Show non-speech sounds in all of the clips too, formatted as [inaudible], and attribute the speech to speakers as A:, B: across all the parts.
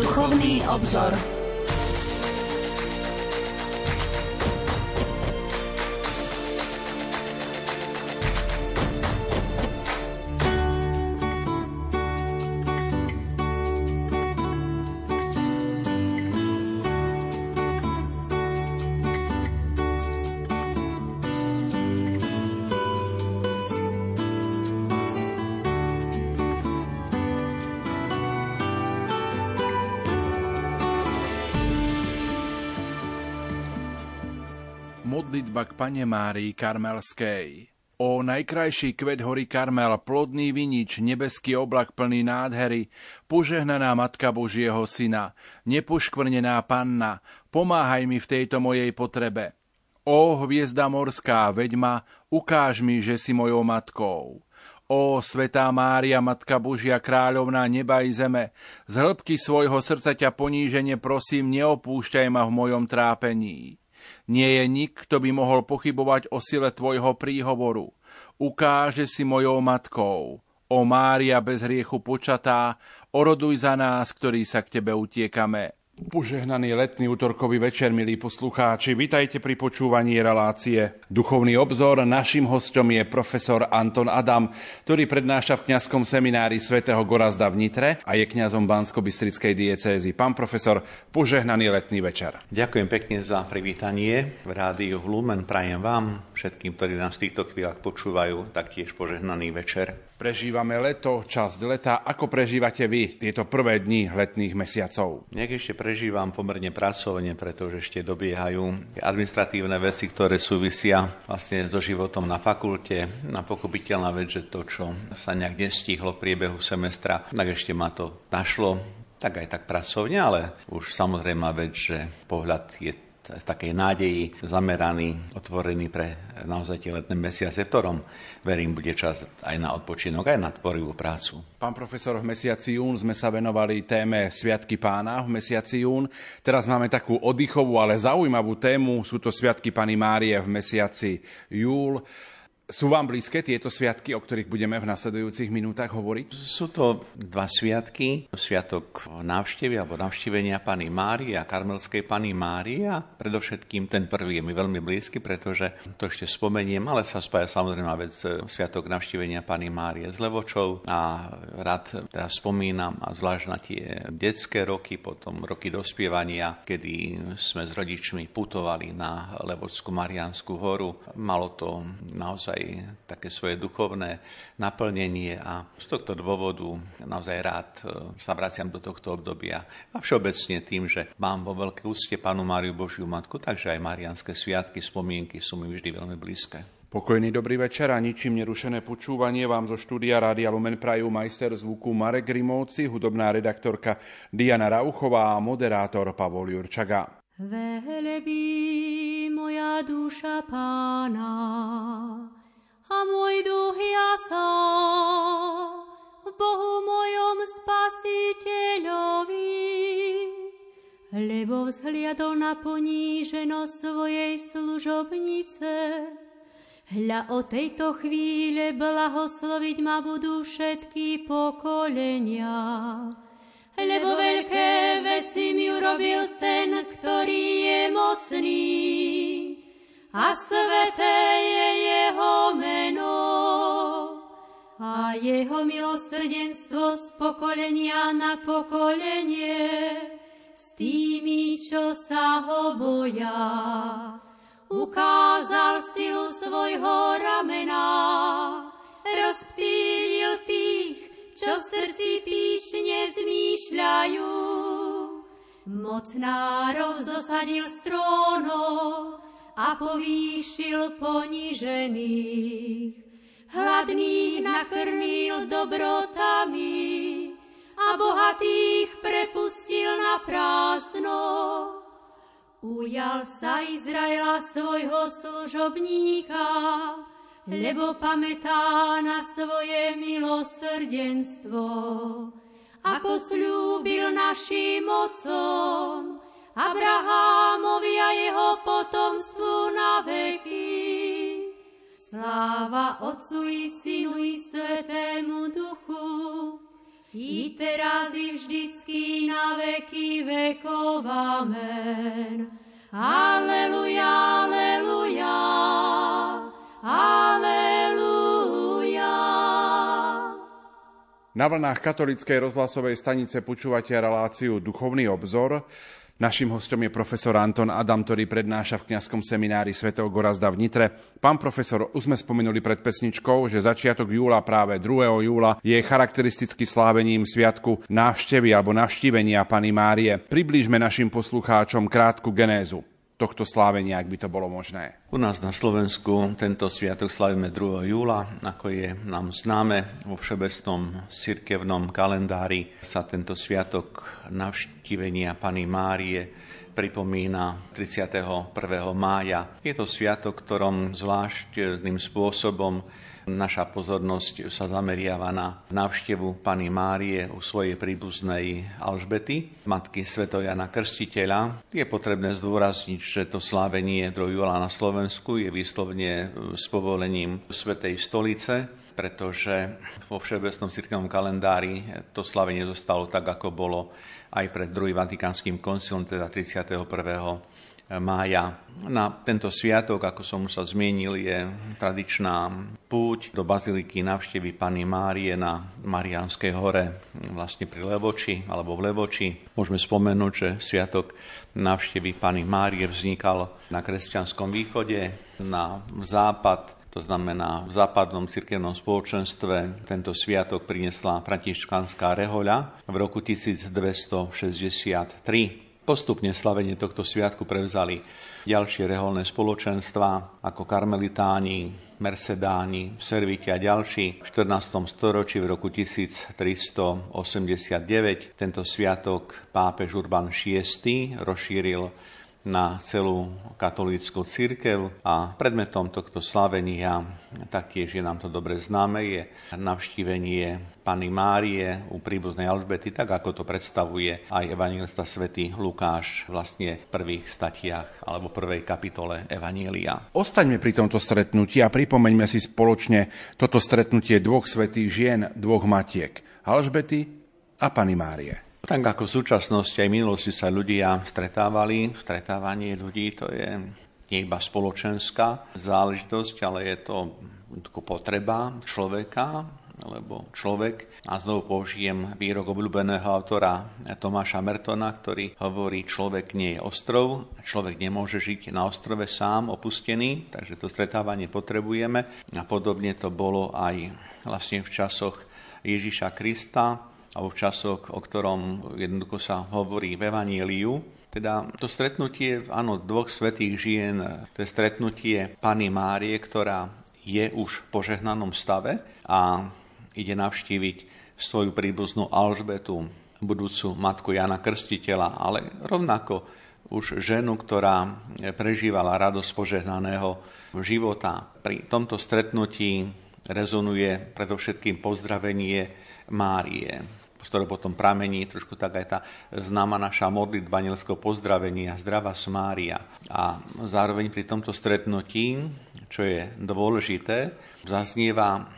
A: Duchovný obzor.
B: Modlitba k Pane Márii Karmelskej. O najkrajší kvet hory Karmel, plodný vinič, nebeský oblak plný nádhery, požehnaná Matka Božieho Syna, nepoškvrnená Panna, pomáhaj mi v tejto mojej potrebe. O hviezda morská, veďma, ukáž mi, že si mojou matkou. Ó, svetá Mária, Matka Božia, kráľovná neba i zeme, z hĺbky svojho srdca ťa ponížene prosím, neopúšťaj ma v mojom trápení. Nie je nik, kto by mohol pochybovať o sile tvojho príhovoru. Ukáže si mojou matkou. O Mária bez hriechu počatá, oroduj za nás, ktorí sa k tebe utiekame. Požehnaný letný útorkový večer, milí poslucháči. Vitajte pri počúvaní relácie Duchovný obzor. Naším hostom je profesor Anton Adam, ktorý prednáša v kňazskom seminári svätého Gorazda v Nitre a je kňazom Bansko-Bystrickej diecézy. Pán profesor, požehnaný letný večer.
C: Ďakujem pekne za privítanie v rádiu Lumen. Prajem vám, všetkým, ktorí nás v týchto chvíľach počúvajú, taktiež požehnaný večer.
B: Prežívame leto, časť leta. Ako prežívate vy tieto prvé dni letných mesiacov?
C: Nech ešte prežívam pomerne pracovne, pretože ešte dobiehajú administratívne veci, ktoré súvisia vlastne so životom na fakulte. Na pochopiteľná vec, že to, čo sa nejak nestihlo v priebehu semestra, tak ešte ma to našlo tak aj tak pracovne, ale už samozrejme vec, že pohľad je z takej nádeji zameraný, otvorený pre naozaj tie letné mesiace, v ktorom, verím, bude čas aj na odpočinok, aj na tvorivú prácu.
B: Pán profesor, v mesiaci jún sme sa venovali téme Sviatky pána v mesiaci jún. Teraz máme takú oddychovú, ale zaujímavú tému. Sú to Sviatky Pany Márie v mesiaci júl. Sú vám blízke tieto sviatky, o ktorých budeme v nasledujúcich minútach hovoriť?
C: Sú to dva sviatky. Sviatok návštevy alebo navštívenia Pany Márie a Karmelskej Pany Márie. A predovšetkým ten prvý je mi veľmi blízky, pretože to ešte spomeniem, ale sa spája samozrejme vec Sviatok navštívenia Pany Márie z Levočov a rád teda spomínam a zvlášť na tie detské roky, potom roky dospievania, kedy sme s rodičmi putovali na Levočskú Mariánsku horu. Malo to naozaj aj také svoje duchovné naplnenie a z tohto dôvodu naozaj rád e, sa vraciam do tohto obdobia a všeobecne tým, že mám vo veľkej úcte Pánu Máriu Božiu Matku, takže aj marianské sviatky, spomienky sú mi vždy veľmi blízke.
B: Pokojný dobrý večer a ničím nerušené počúvanie vám zo štúdia Rádia Lumen Prajú majster zvuku Marek Grimovci, hudobná redaktorka Diana Rauchová a moderátor Pavol Jurčaga.
D: Velebí moja duša pána, a môj duch jasá Bohu mojom spasiteľovi, lebo vzhliadol na poníženosť svojej služobnice. Hľa o tejto chvíle blahosloviť ma budú všetky pokolenia. Lebo veľké veci mi urobil ten, ktorý je mocný a sveté je jeho meno a jeho milosrdenstvo z pokolenia na pokolenie s tými, čo sa ho boja. Ukázal silu svojho ramena, rozptýlil tých, čo v srdci píšne zmýšľajú. Mocnárov zosadil z trónov, a povýšil ponižených. Hladných nakrmil dobrotami a bohatých prepustil na prázdno. Ujal sa Izraela svojho služobníka, lebo pamätá na svoje milosrdenstvo, ako slúbil našim mocom, Abrahámovi a jeho potomstvu na veky. Sláva Otcu i Synu i Svetému Duchu, i teraz i vždycky na veky vekov. Amen. Aleluja, aleluja, aleluja.
B: Na vlnách katolíckej rozhlasovej stanice počúvate reláciu Duchovný obzor. Našim hostom je profesor Anton Adam, ktorý prednáša v kňazskom seminári svätého Gorazda v Nitre. Pán profesor, už sme spomenuli pred pesničkou, že začiatok júla, práve 2. júla, je charakteristicky slávením sviatku návštevy alebo navštívenia Pany Márie. Priblížme našim poslucháčom krátku genézu tohto slávenia, ak by to bolo možné.
C: U nás na Slovensku tento sviatok slavíme 2. júla, ako je nám známe vo všeobecnom cirkevnom kalendári sa tento sviatok navštívenia Pany Márie pripomína 31. mája. Je to sviatok, ktorom zvláštnym spôsobom Naša pozornosť sa zameriava na návštevu Pany Márie u svojej príbuznej Alžbety, matky Svetojana Krstiteľa. Je potrebné zdôrazniť, že to slávenie 2. júla na Slovensku je výslovne s povolením Svetej stolice, pretože vo všeobecnom cirkevnom kalendári to slavenie zostalo tak, ako bolo aj pred druhým vatikánskym koncilom, teda 31 mája. Na tento sviatok, ako som sa zmienil, je tradičná púť do baziliky navštevy Pany Márie na Mariánskej hore, vlastne pri Levoči alebo v Levoči. Môžeme spomenúť, že sviatok navštevy Pany Márie vznikal na kresťanskom východe, na západ to znamená, v západnom cirkevnom spoločenstve tento sviatok priniesla františkanská rehoľa v roku 1263. Postupne slavenie tohto sviatku prevzali ďalšie reholné spoločenstva ako karmelitáni, mercedáni, serviti a ďalší. V 14. storočí v roku 1389 tento sviatok pápež Urban VI rozšíril na celú katolícku církev a predmetom tohto slavenia, taktiež je nám to dobre známe, je navštívenie Pany Márie u príbuznej Alžbety, tak ako to predstavuje aj evangelista svätý Lukáš vlastne v prvých statiach alebo prvej kapitole Evanielia.
B: Ostaňme pri tomto stretnutí a pripomeňme si spoločne toto stretnutie dvoch svetých žien, dvoch matiek, Alžbety a Pany Márie.
C: Tak ako v súčasnosti aj v minulosti sa ľudia stretávali, stretávanie ľudí to je nie iba spoločenská záležitosť, ale je to potreba človeka, lebo človek, a znovu použijem výrok obľúbeného autora Tomáša Mertona, ktorý hovorí, človek nie je ostrov, človek nemôže žiť na ostrove sám, opustený, takže to stretávanie potrebujeme. A podobne to bolo aj vlastne v časoch Ježiša Krista, alebo v časoch, o ktorom jednoducho sa hovorí v Evaníliu. Teda to stretnutie, áno, dvoch svetých žien, to je stretnutie Pany Márie, ktorá je už v požehnanom stave a ide navštíviť svoju príbuznú Alžbetu, budúcu matku Jana Krstiteľa, ale rovnako už ženu, ktorá prežívala radosť požehnaného života. Pri tomto stretnutí rezonuje predovšetkým pozdravenie Márie z ktorého potom pramení trošku tak aj tá známa naša modlitba anielského pozdravenia, zdravá Mária. A zároveň pri tomto stretnutí, čo je dôležité, zaznieva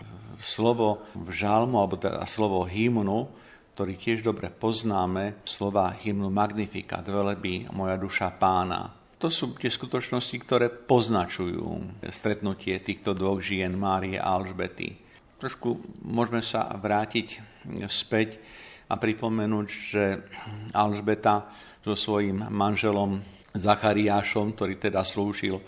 C: slovo v žalmu, alebo teda slovo hymnu, ktorý tiež dobre poznáme, slova hymnu Magnificat, velebí moja duša pána. To sú tie skutočnosti, ktoré poznačujú stretnutie týchto dvoch žien, Márie a Alžbety. Trošku môžeme sa vrátiť späť a pripomenúť, že Alžbeta so svojím manželom Zachariášom, ktorý teda slúžil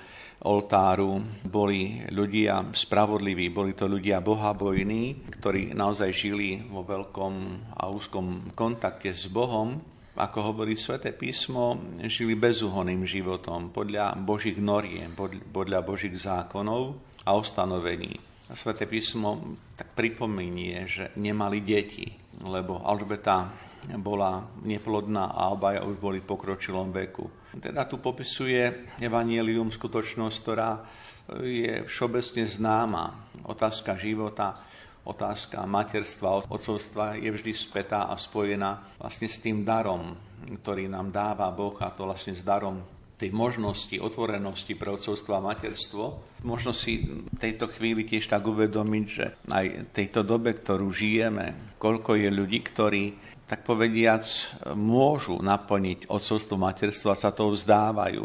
C: oltáru, boli ľudia spravodliví, boli to ľudia bohabojní, ktorí naozaj žili vo veľkom a úzkom kontakte s Bohom. Ako hovorí sväté písmo, žili bezúhonným životom podľa Božích noriem, podľa Božích zákonov a ustanovení. A sväté písmo tak pripomenie, že nemali deti, lebo Alžbeta bola neplodná a obaja už boli v pokročilom veku. Teda tu popisuje Evangelium skutočnosť, ktorá je všeobecne známa. Otázka života, otázka materstva, otcovstva je vždy spätá a spojená vlastne s tým darom, ktorý nám dáva Boh a to vlastne s darom tej možnosti, otvorenosti pre otcovstvo a materstvo, možno si v tejto chvíli tiež tak uvedomiť, že aj v tejto dobe, ktorú žijeme, koľko je ľudí, ktorí tak povediac môžu naplniť otcovstvo materstvo a sa to vzdávajú.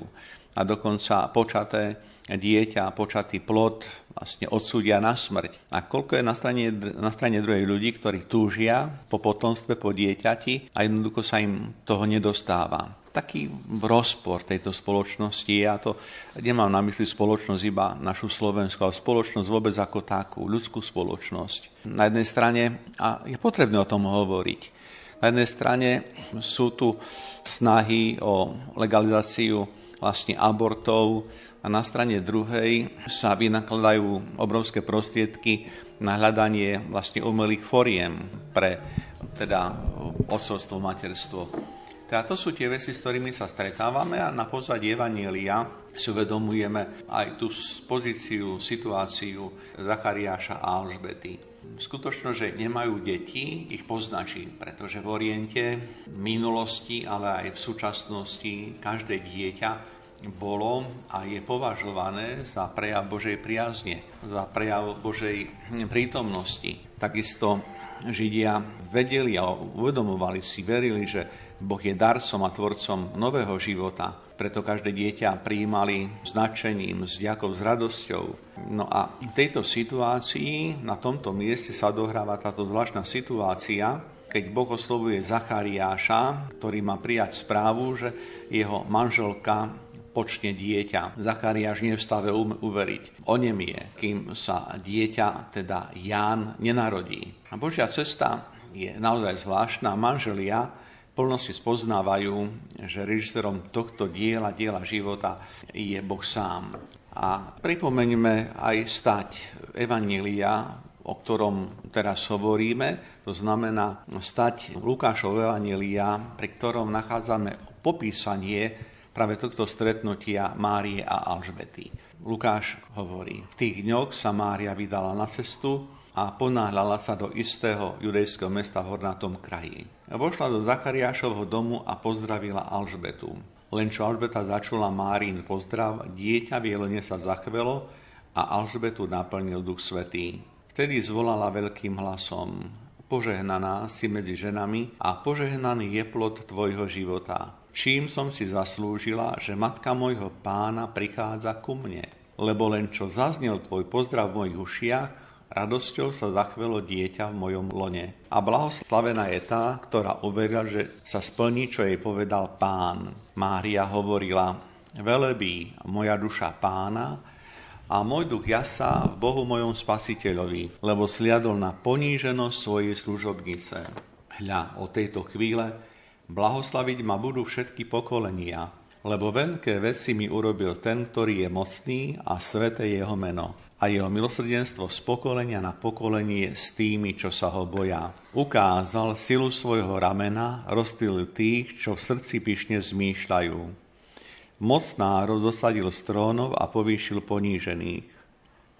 C: A dokonca počaté dieťa, počatý plod vlastne odsúdia na smrť. A koľko je na strane, na strane druhej ľudí, ktorí túžia po potomstve, po dieťati a jednoducho sa im toho nedostáva taký rozpor tejto spoločnosti. Ja to nemám na mysli spoločnosť iba našu Slovensku, ale spoločnosť vôbec ako takú, ľudskú spoločnosť. Na jednej strane, a je potrebné o tom hovoriť, na jednej strane sú tu snahy o legalizáciu vlastne abortov a na strane druhej sa vynakladajú obrovské prostriedky na hľadanie vlastne umelých foriem pre teda odcovstvo, materstvo. Teda to sú tie veci, s ktorými sa stretávame a na pozadí Evanielia si uvedomujeme aj tú pozíciu, situáciu Zachariáša a Alžbety. Skutočno, že nemajú deti, ich poznačí, pretože v Oriente v minulosti, ale aj v súčasnosti každé dieťa bolo a je považované za prejav Božej priazne, za prejav Božej prítomnosti. Takisto Židia vedeli a uvedomovali si, verili, že Boh je darcom a tvorcom nového života, preto každé dieťa prijímali značením, s ďakou, s radosťou. No a v tejto situácii, na tomto mieste sa dohráva táto zvláštna situácia, keď Boh oslovuje Zachariáša, ktorý má prijať správu, že jeho manželka počne dieťa. Zachariáš nie v stave um- uveriť. O nem je, kým sa dieťa, teda Ján, nenarodí. A Božia cesta je naozaj zvláštna. Manželia plnosti spoznávajú, že režisérom tohto diela, diela života je Boh sám. A pripomeňme aj stať Evanília, o ktorom teraz hovoríme, to znamená stať Lukášov Evanília, pri ktorom nachádzame popísanie práve tohto stretnutia Márie a Alžbety. Lukáš hovorí, v tých dňoch sa Mária vydala na cestu, a ponáhľala sa do istého judejského mesta v hornátom kraji. Vošla do Zachariášovho domu a pozdravila Alžbetu. Len čo Alžbeta začula Márin pozdrav, dieťa v jelene sa zachvelo a Alžbetu naplnil duch svetý. Vtedy zvolala veľkým hlasom, požehnaná si medzi ženami a požehnaný je plod tvojho života. Čím som si zaslúžila, že matka môjho pána prichádza ku mne? Lebo len čo zaznel tvoj pozdrav v mojich ušiach, Radosťou sa zachvelo dieťa v mojom lone. A blahoslavená je tá, ktorá uverila, že sa splní, čo jej povedal pán. Mária hovorila, velebí moja duša pána a môj duch jasa v Bohu mojom spasiteľovi, lebo sliadol na poníženosť svojej služobnice. Hľa, o tejto chvíle blahoslaviť ma budú všetky pokolenia, lebo veľké veci mi urobil ten, ktorý je mocný a sveté jeho meno a jeho milosrdenstvo z pokolenia na pokolenie s tými, čo sa ho boja. Ukázal silu svojho ramena, rozstýlil tých, čo v srdci pyšne zmýšľajú. Moc národ zosadil z trónov a povýšil ponížených.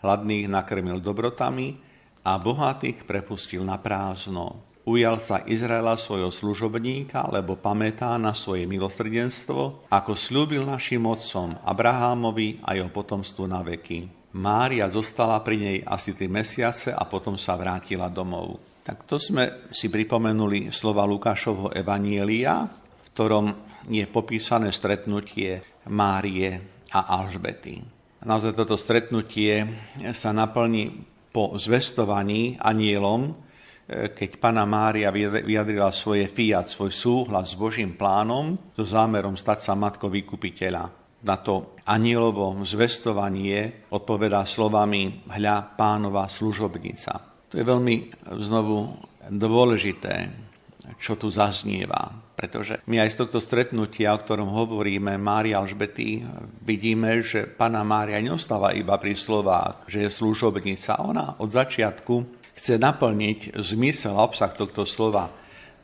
C: Hladných nakrmil dobrotami a bohatých prepustil na prázdno. Ujal sa Izraela svojho služobníka, lebo pamätá na svoje milosrdenstvo, ako slúbil našim otcom Abrahámovi a jeho potomstvu na veky. Mária zostala pri nej asi 3 mesiace a potom sa vrátila domov. Tak to sme si pripomenuli slova Lukášovho Evanielia, v ktorom je popísané stretnutie Márie a Alžbety. Naozaj toto stretnutie sa naplní po zvestovaní anielom, keď pána Mária vyjadrila svoje fiat, svoj súhlas s Božím plánom, so zámerom stať sa matkou vykupiteľa na to anielovo zvestovanie odpovedá slovami hľa pánova služobnica. To je veľmi znovu dôležité, čo tu zaznieva. Pretože my aj z tohto stretnutia, o ktorom hovoríme, Mária Alžbety, vidíme, že pána Mária neostáva iba pri slovách, že je služobnica. Ona od začiatku chce naplniť zmysel a obsah tohto slova,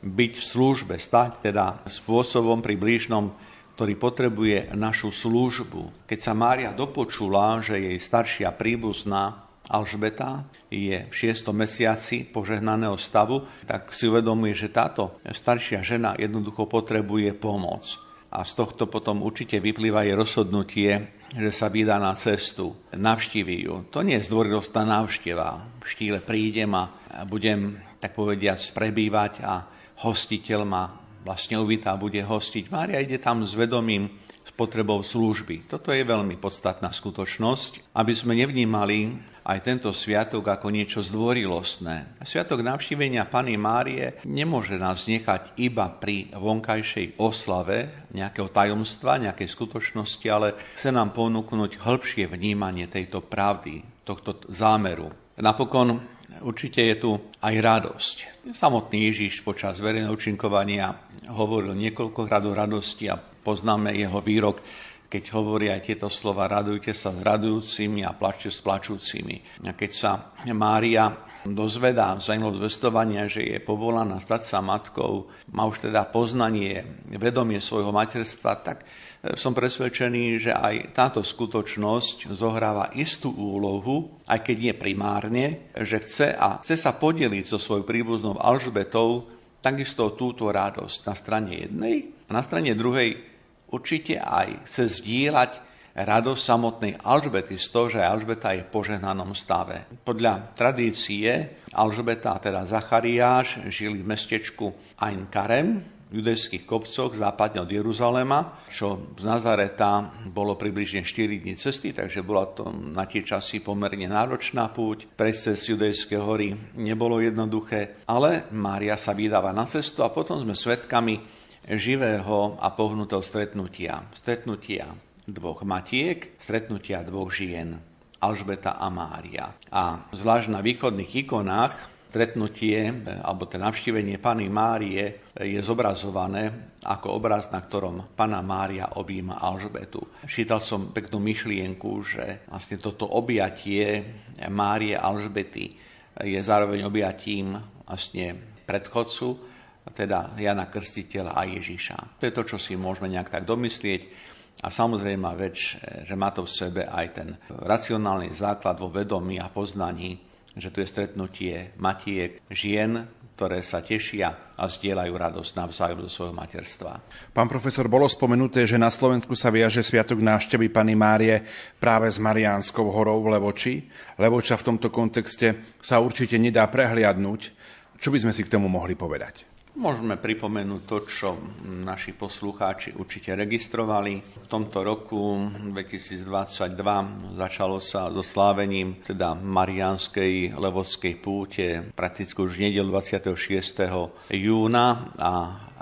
C: byť v službe, stať teda spôsobom pri blížnom ktorý potrebuje našu službu. Keď sa Mária dopočula, že jej staršia príbuzná Alžbeta je v 6. mesiaci požehnaného stavu, tak si uvedomuje, že táto staršia žena jednoducho potrebuje pomoc. a z tohto potom určite vyplýva aj rozhodnutie, že sa vydá na cestu, navštíví ju. To nie je zdvorilostná návšteva. V štýle prídem a budem, tak povediať, prebývať a hostiteľ ma vlastne uvítá, bude hostiť. Mária ide tam s vedomím, s potrebou služby. Toto je veľmi podstatná skutočnosť, aby sme nevnímali aj tento sviatok ako niečo zdvorilostné. Sviatok navštívenia Pany Márie nemôže nás nechať iba pri vonkajšej oslave nejakého tajomstva, nejakej skutočnosti, ale chce nám ponúknuť hĺbšie vnímanie tejto pravdy, tohto zámeru. Napokon určite je tu aj radosť. Samotný Ježiš počas verejného učinkovania hovoril niekoľkokrát o radosti a poznáme jeho výrok keď hovorí aj tieto slova, radujte sa s radujúcimi a plačte s plačúcimi. A keď sa Mária dozvedá z zvestovania, že je povolaná stať sa matkou, má už teda poznanie, vedomie svojho materstva, tak e, som presvedčený, že aj táto skutočnosť zohráva istú úlohu, aj keď nie primárne, že chce a chce sa podeliť so svojou príbuznou Alžbetou takisto túto radosť na strane jednej. A na strane druhej určite aj chce zdieľať radosť samotnej Alžbety z toho, že Alžbeta je v požehnanom stave. Podľa tradície Alžbeta, teda Zachariáš, žili v mestečku Ain Karem, v judejských kopcoch západne od Jeruzalema, čo z Nazareta bolo približne 4 dní cesty, takže bola to na tie časy pomerne náročná púť. Prejsť cez judejské hory nebolo jednoduché, ale Mária sa vydáva na cestu a potom sme svedkami živého a pohnutého stretnutia. Stretnutia dvoch matiek, stretnutia dvoch žien, Alžbeta a Mária. A zvlášť na východných ikonách stretnutie alebo to navštívenie Pany Márie je zobrazované ako obraz, na ktorom Pana Mária objíma Alžbetu. Čítal som peknú myšlienku, že vlastne toto objatie Márie Alžbety je zároveň objatím vlastne predchodcu teda Jana Krstiteľa a Ježiša. To je to, čo si môžeme nejak tak domyslieť. A samozrejme več, že má to v sebe aj ten racionálny základ vo vedomí a poznaní, že tu je stretnutie matiek, žien, ktoré sa tešia a zdieľajú radosť navzájom zo svojho materstva.
B: Pán profesor, bolo spomenuté, že na Slovensku sa viaže Sviatok návštevy Pany Márie práve s Mariánskou horou v Levoči. Levoča v tomto kontexte sa určite nedá prehliadnúť. Čo by sme si k tomu mohli povedať?
C: Môžeme pripomenúť to, čo naši poslucháči určite registrovali. V tomto roku 2022 začalo sa so slávením teda Marianskej Levodskej púte prakticky už nedel 26. júna a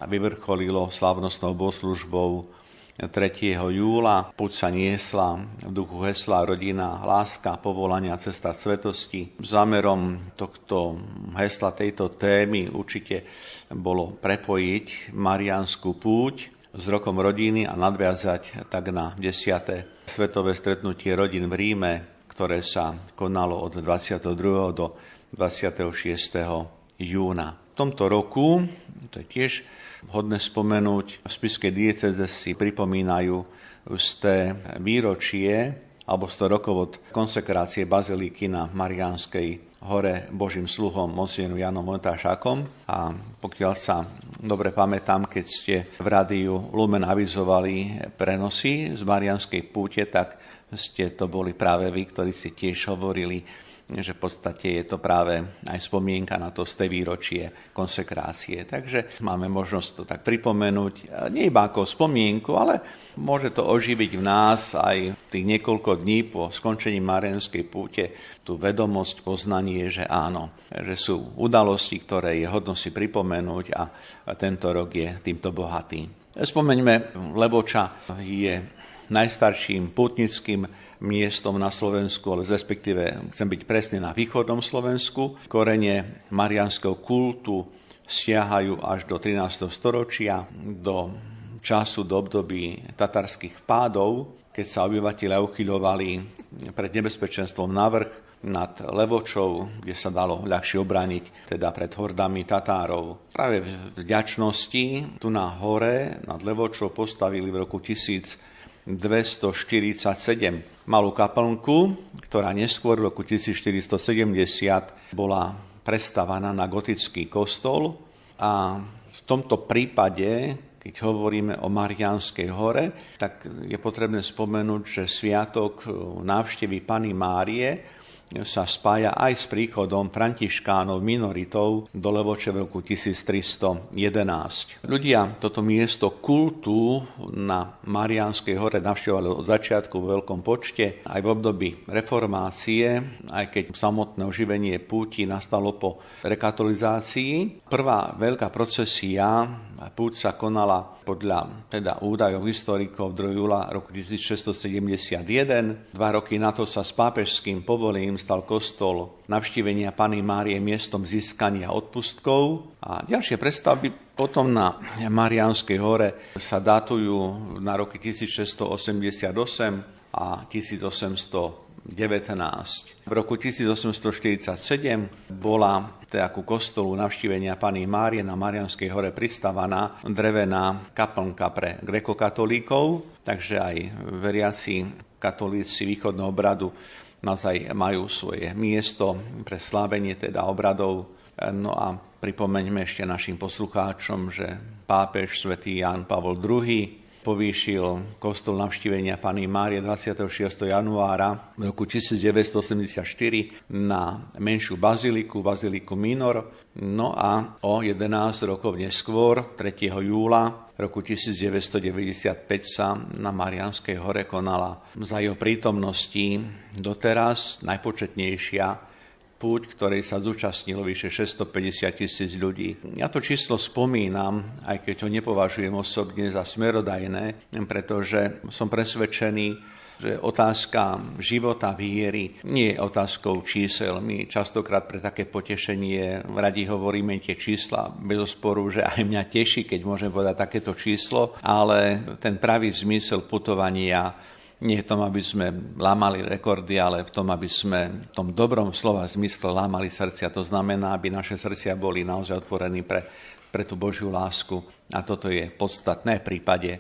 C: vyvrcholilo slávnostnou bohoslužbou 3. júla. Puť sa niesla v duchu hesla rodina, láska, povolania, cesta svetosti. Zámerom tohto hesla tejto témy určite bolo prepojiť Marianskú púť s rokom rodiny a nadviazať tak na 10. svetové stretnutie rodín v Ríme, ktoré sa konalo od 22. do 26. júna. V tomto roku, to je tiež Hodné spomenúť, v spiskej dieceze si pripomínajú té výročie alebo 100 rokov od konsekrácie bazilíky na Mariánskej hore Božím sluhom monsienu Janom Montášakom a pokiaľ sa dobre pamätám, keď ste v rádiu Lumen avizovali prenosy z Marianskej púte, tak ste to boli práve vy, ktorí si tiež hovorili že v podstate je to práve aj spomienka na to z tej výročie konsekrácie. Takže máme možnosť to tak pripomenúť, nie iba ako spomienku, ale môže to oživiť v nás aj tých niekoľko dní po skončení Marenskej púte tú vedomosť, poznanie, že áno, že sú udalosti, ktoré je hodno si pripomenúť a tento rok je týmto bohatý. Spomeňme, Leboča je najstarším putnickým miestom na Slovensku, ale respektíve chcem byť presný na východnom Slovensku. Korene marianského kultu siahajú až do 13. storočia, do času, do období tatarských pádov, keď sa obyvateľe uchyľovali pred nebezpečenstvom na vrch nad Levočou, kde sa dalo ľahšie obraniť teda pred hordami Tatárov. Práve v vďačnosti tu na hore nad Levočou postavili v roku 1000 247 malú kaplnku, ktorá neskôr v roku 1470 bola prestavaná na gotický kostol. A v tomto prípade, keď hovoríme o Marianskej hore, tak je potrebné spomenúť, že sviatok návštevy Pany Márie sa spája aj s príchodom františkánov minoritov do Levoče v roku 1311. Ľudia toto miesto kultu na Mariánskej hore navštevovali od začiatku v veľkom počte, aj v období reformácie, aj keď samotné oživenie púti nastalo po rekatolizácii. Prvá veľká procesia Púť sa konala podľa teda údajov historikov 2. júla roku 1671. Dva roky na to sa s pápežským povolením stal kostol navštívenia Pany Márie miestom získania odpustkov. A ďalšie predstavby potom na Marianskej hore sa datujú na roky 1688 a 1800 19. V roku 1847 bola teda ku kostolu navštívenia Pany Márie na Marianskej hore pristavaná drevená kaplnka pre grekokatolíkov, takže aj veriaci katolíci východného obradu naozaj majú svoje miesto pre slávenie teda obradov. No a pripomeňme ešte našim poslucháčom, že pápež svätý Ján Pavol II povýšil kostol navštívenia Pany Márie 26. januára roku 1984 na menšiu baziliku, baziliku Minor. No a o 11 rokov neskôr, 3. júla roku 1995 sa na Marianskej hore konala za jeho prítomnosti doteraz najpočetnejšia púť, ktorej sa zúčastnilo vyše 650 tisíc ľudí. Ja to číslo spomínam, aj keď to nepovažujem osobne za smerodajné, pretože som presvedčený, že otázka života viery nie je otázkou čísel. My častokrát pre také potešenie radi hovoríme tie čísla bez osporu, že aj mňa teší, keď môžem povedať takéto číslo, ale ten pravý zmysel putovania nie v tom, aby sme lámali rekordy, ale v tom, aby sme v tom dobrom slova zmysle lámali srdcia. To znamená, aby naše srdcia boli naozaj otvorení pre, pre tú Božiu lásku. A toto je podstatné v prípade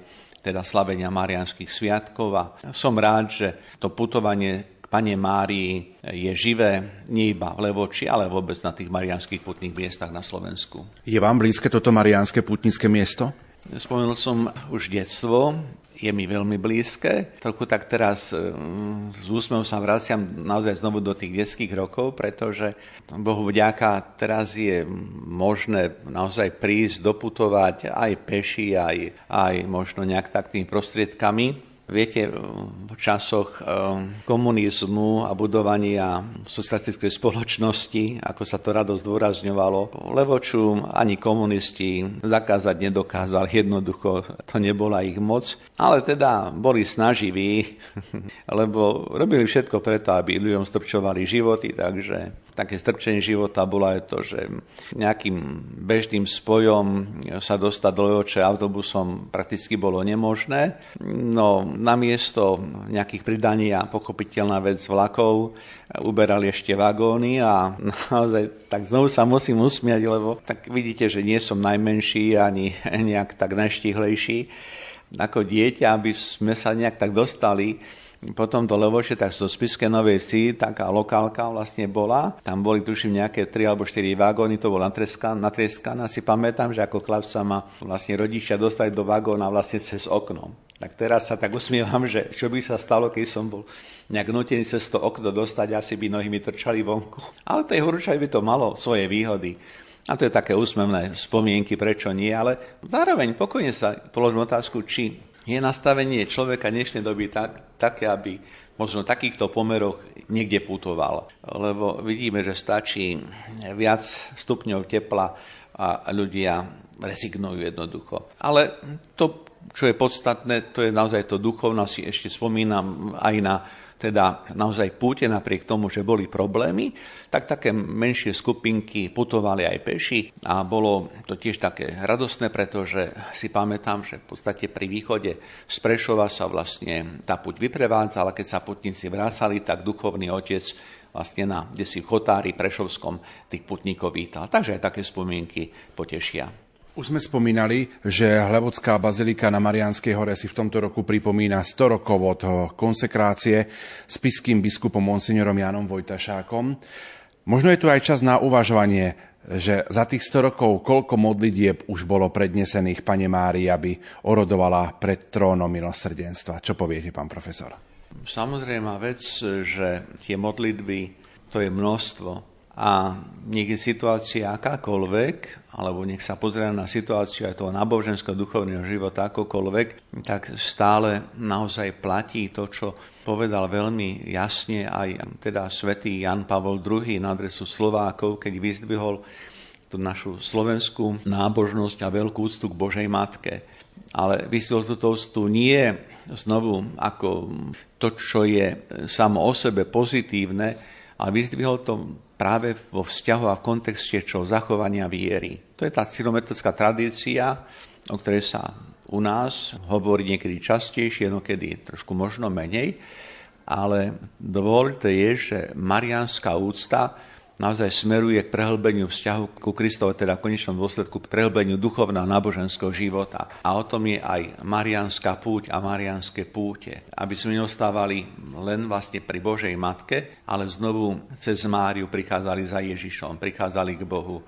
C: teda slavenia Marianských sviatkov. A som rád, že to putovanie k Pane Márii je živé nie iba v Levoči, ale vôbec na tých marianských putných miestach na Slovensku.
B: Je vám blízke toto marianské putnické miesto?
C: Spomenul som už detstvo, je mi veľmi blízke. Trochu tak teraz e, s úsmevom sa vraciam naozaj znovu do tých detských rokov, pretože Bohu vďaka teraz je možné naozaj prísť, doputovať aj peši, aj, aj možno nejak tak tými prostriedkami Viete, v časoch eh, komunizmu a budovania socialistickej spoločnosti, ako sa to rado zdôrazňovalo, Levoču ani komunisti zakázať nedokázali, jednoducho to nebola ich moc, ale teda boli snaživí, [laughs] lebo robili všetko preto, aby ľuďom strpčovali životy, takže také strpčenie života bolo aj to, že nejakým bežným spojom sa dostať do Levoče autobusom prakticky bolo nemožné. No, namiesto nejakých pridaní a pochopiteľná vec vlakov uberali ešte vagóny a [laughs] naozaj tak znovu sa musím usmiať, lebo tak vidíte, že nie som najmenší ani [laughs] nejak tak najštihlejší ako dieťa, aby sme sa nejak tak dostali potom do Levoše, tak zo Spiske Novej Vsi, taká lokálka vlastne bola. Tam boli tuším nejaké 3 alebo 4 vagóny, to bol natrieskané. Si pamätám, že ako chlapca ma vlastne rodičia dostali do vagóna vlastne cez okno. Tak teraz sa tak usmievam, že čo by sa stalo, keď som bol nejak nutený cez to okno dostať, asi by nohy mi trčali vonku. Ale tej horúčaj by to malo svoje výhody. A to je také úsmevné spomienky, prečo nie, ale zároveň pokojne sa položím otázku, či je nastavenie človeka dnešnej doby tak, také, aby možno v takýchto pomeroch niekde putoval. Lebo vidíme, že stačí viac stupňov tepla a ľudia rezignujú jednoducho. Ale to, čo je podstatné, to je naozaj to duchovná, si ešte spomínam aj na teda naozaj púte napriek tomu, že boli problémy, tak také menšie skupinky putovali aj peši a bolo to tiež také radostné, pretože si pamätám, že v podstate pri východe z Prešova sa vlastne tá puť vyprevádzala, keď sa putníci vrácali, tak duchovný otec vlastne na, kde si v Chotári Prešovskom tých putníkov vítal. Takže aj také spomienky potešia.
B: Už sme spomínali, že Hlebocká bazilika na Marianskej hore si v tomto roku pripomína 100 rokov od konsekrácie s piským biskupom monsignorom Janom Vojtašákom. Možno je tu aj čas na uvažovanie že za tých 100 rokov koľko modlitieb už bolo prednesených Pane Mári, aby orodovala pred trónom milosrdenstva. Čo poviete, pán profesor?
C: Samozrejme vec, že tie modlitby, to je množstvo a je situácia akákoľvek, alebo nech sa pozrie na situáciu aj toho náboženského duchovného života akokoľvek, tak stále naozaj platí to, čo povedal veľmi jasne aj teda svätý Jan Pavol II na adresu Slovákov, keď vyzdvihol tú našu slovenskú nábožnosť a veľkú úctu k Božej Matke. Ale vyzdvihol túto úctu nie znovu ako to, čo je samo o sebe pozitívne, ale vyzdvihol to práve vo vzťahu a kontexte čo zachovania viery. To je tá cilometodická tradícia, o ktorej sa u nás hovorí niekedy častejšie, niekedy trošku možno menej, ale dôležité je, že marianská úcta naozaj smeruje k prehlbeniu vzťahu ku Kristovi, teda v konečnom dôsledku k prehlbeniu duchovného náboženského života. A o tom je aj marianská púť a marianské púte. Aby sme neostávali len vlastne pri Božej Matke, ale znovu cez Máriu prichádzali za Ježišom, prichádzali k Bohu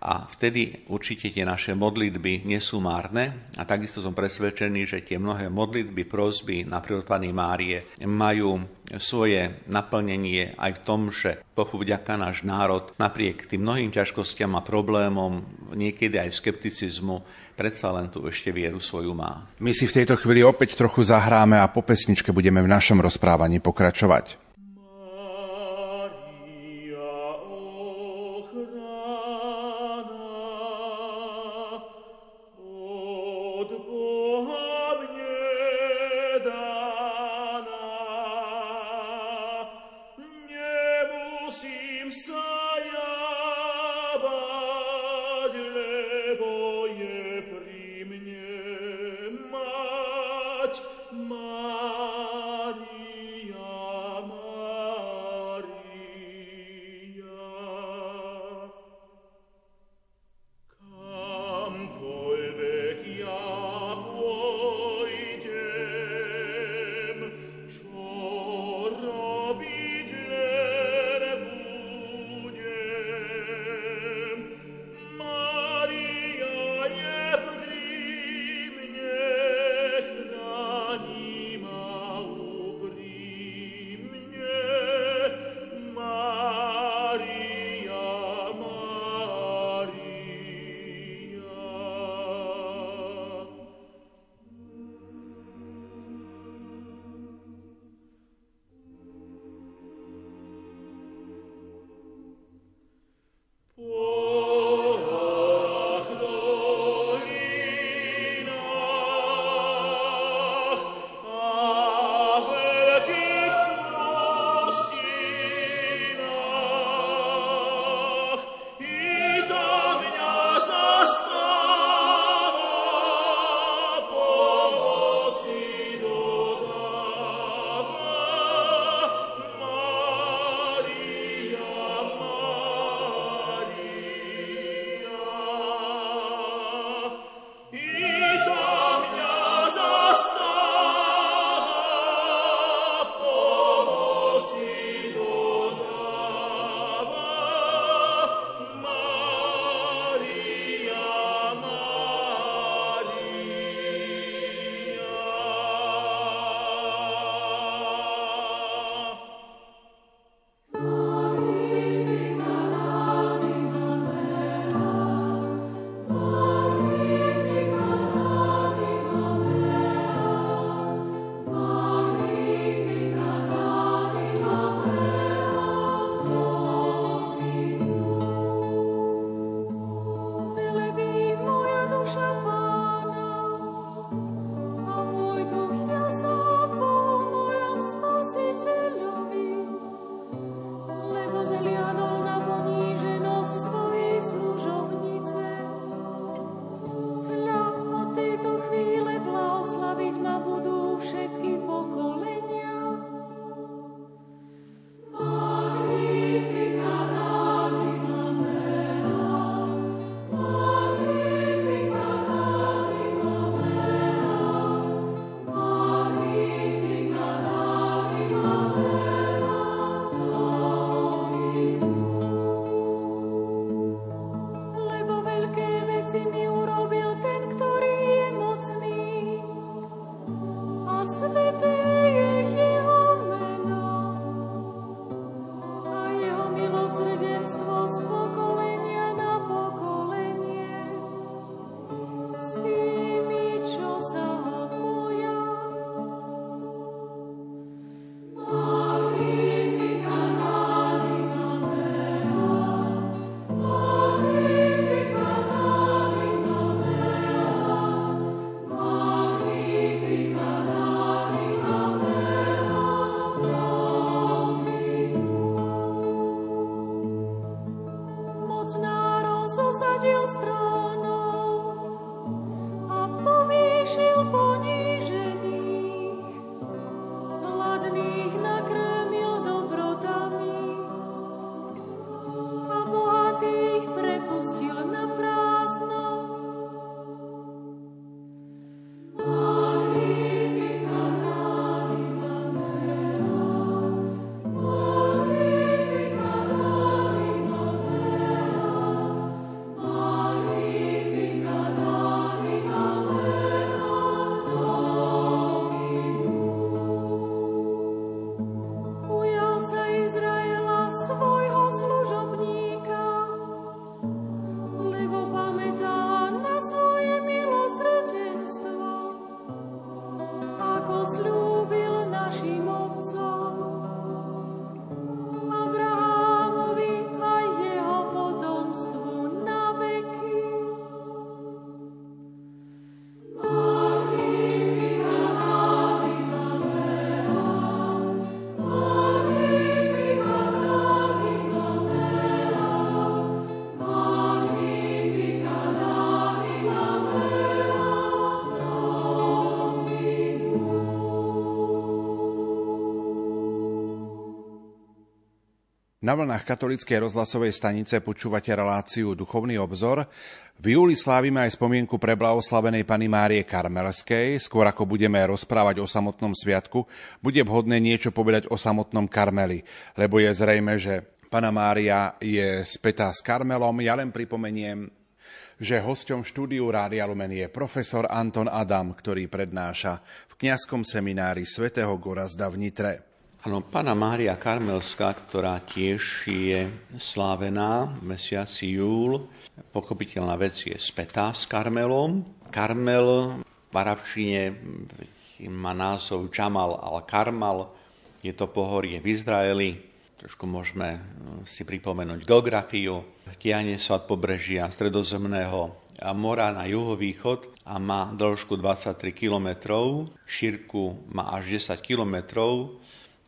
C: a vtedy určite tie naše modlitby nie sú márne a takisto som presvedčený, že tie mnohé modlitby, prosby na prírodpaní Márie majú svoje naplnenie aj v tom, že Bohu vďaka náš národ napriek tým mnohým ťažkostiam a problémom, niekedy aj skepticizmu, predsa len tu ešte vieru svoju má.
B: My si v tejto chvíli opäť trochu zahráme a po pesničke budeme v našom rozprávaní pokračovať. see. Na vlnách katolíckej rozhlasovej stanice počúvate reláciu Duchovný obzor. V júli slávime aj spomienku pre blahoslavenej pani Márie Karmelskej. Skôr ako budeme rozprávať o samotnom sviatku, bude vhodné niečo povedať o samotnom Karmeli, lebo je zrejme, že Pana Mária je spätá s Karmelom. Ja len pripomeniem, že hosťom štúdiu Rádia Lumen je profesor Anton Adam, ktorý prednáša v kňazskom seminári svätého Gorazda v Nitre.
C: Áno, pána Mária Karmelská, ktorá tiež je slávená v mesiaci júl, pochopiteľná vec je spätá s Karmelom. Karmel v arabčine má názov Jamal al-Karmal, je to pohorie v Izraeli, trošku môžeme si pripomenúť geografiu, tiahne sa od pobrežia stredozemného mora na juhovýchod a má dĺžku 23 km, šírku má až 10 km,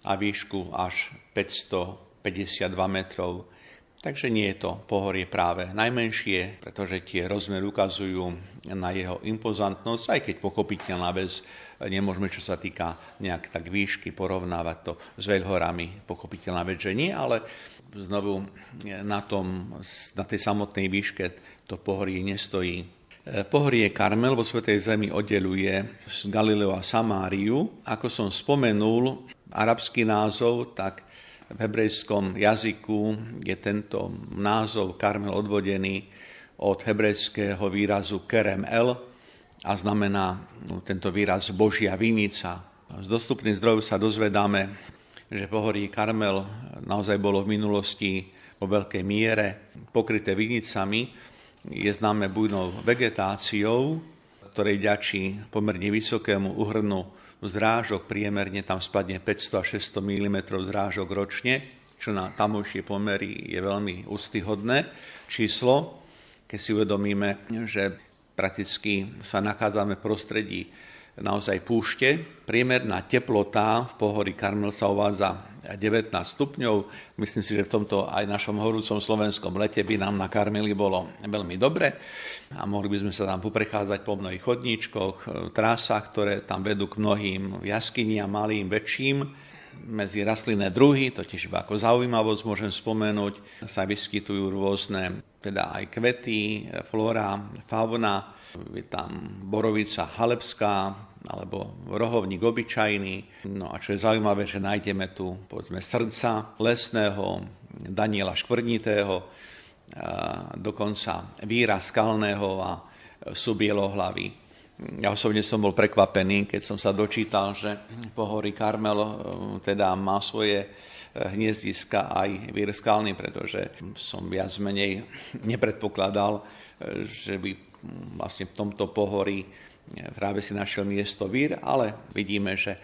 C: a výšku až 552 metrov. Takže nie je to pohorie práve najmenšie, pretože tie rozmery ukazujú na jeho impozantnosť, aj keď pochopiteľná vec, nemôžeme, čo sa týka nejak tak výšky, porovnávať to s veľhorami, pochopiteľná vec, že nie, ale znovu na, tom, na tej samotnej výške to pohorie nestojí. Pohorie Karmel vo Svetej Zemi oddeluje z Galileo a Samáriu. Ako som spomenul, arabský názov, tak v hebrejskom jazyku je tento názov Karmel odvodený od hebrejského výrazu Kerem El a znamená no, tento výraz Božia vinica. Z dostupných zdrojov sa dozvedáme, že pohorí Karmel naozaj bolo v minulosti vo veľkej miere pokryté vinicami, je známe bujnou vegetáciou, ktorej ďačí pomerne vysokému uhrnu zrážok, priemerne tam spadne 500 až 600 mm zrážok ročne, čo na tamojšie pomery je veľmi ústyhodné číslo, keď si uvedomíme, že prakticky sa nachádzame v prostredí naozaj púšte. Priemerná teplota v pohorí Karmel sa uvádza 19 stupňov. Myslím si, že v tomto aj našom horúcom slovenskom lete by nám na Karmeli bolo veľmi dobre a mohli by sme sa tam poprechádzať po mnohých chodníčkoch, trásach, ktoré tam vedú k mnohým jaskyniam, malým, väčším. Medzi rastlinné druhy, totiž iba ako zaujímavosť môžem spomenúť, sa vyskytujú rôzne, teda aj kvety, flóra, fauna, je tam borovica halepská, alebo rohovník obyčajný. No a čo je zaujímavé, že nájdeme tu povedzme srdca lesného, Daniela Škvrnitého, dokonca víra skalného a sú bielohlavy. Ja osobne som bol prekvapený, keď som sa dočítal, že pohorí Karmel teda má svoje hniezdiska aj vír pretože som viac menej nepredpokladal, že by vlastne v tomto pohorí práve si našiel miesto vír, ale vidíme, že e,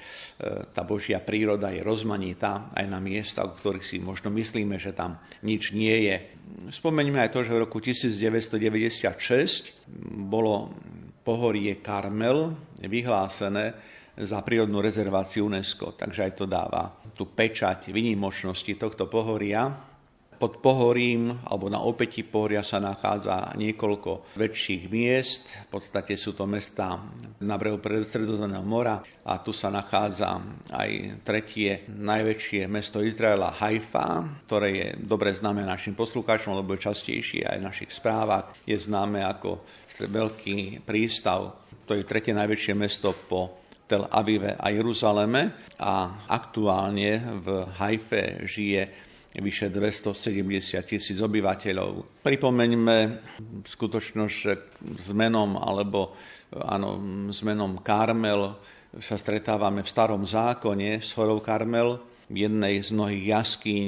C: tá Božia príroda je rozmanitá aj na miesta, o ktorých si možno myslíme, že tam nič nie je. Spomeňme aj to, že v roku 1996 bolo pohorie Karmel vyhlásené za prírodnú rezerváciu UNESCO, takže aj to dáva tú pečať vynimočnosti tohto pohoria pod pohorím alebo na opäti pohoria sa nachádza niekoľko väčších miest. V podstate sú to mesta na brehu Stredozemného mora a tu sa nachádza aj tretie najväčšie mesto Izraela Haifa, ktoré je dobre známe našim poslucháčom, lebo je častejšie aj v našich správach. Je známe ako veľký prístav, to je tretie najväčšie mesto po Tel Avive a Jeruzaleme a aktuálne v Haife žije vyše 270 tisíc obyvateľov. Pripomeňme skutočnosť, že s menom alebo áno, s menom Karmel sa stretávame v starom zákone s horou Karmel. V jednej z mnohých jaskýň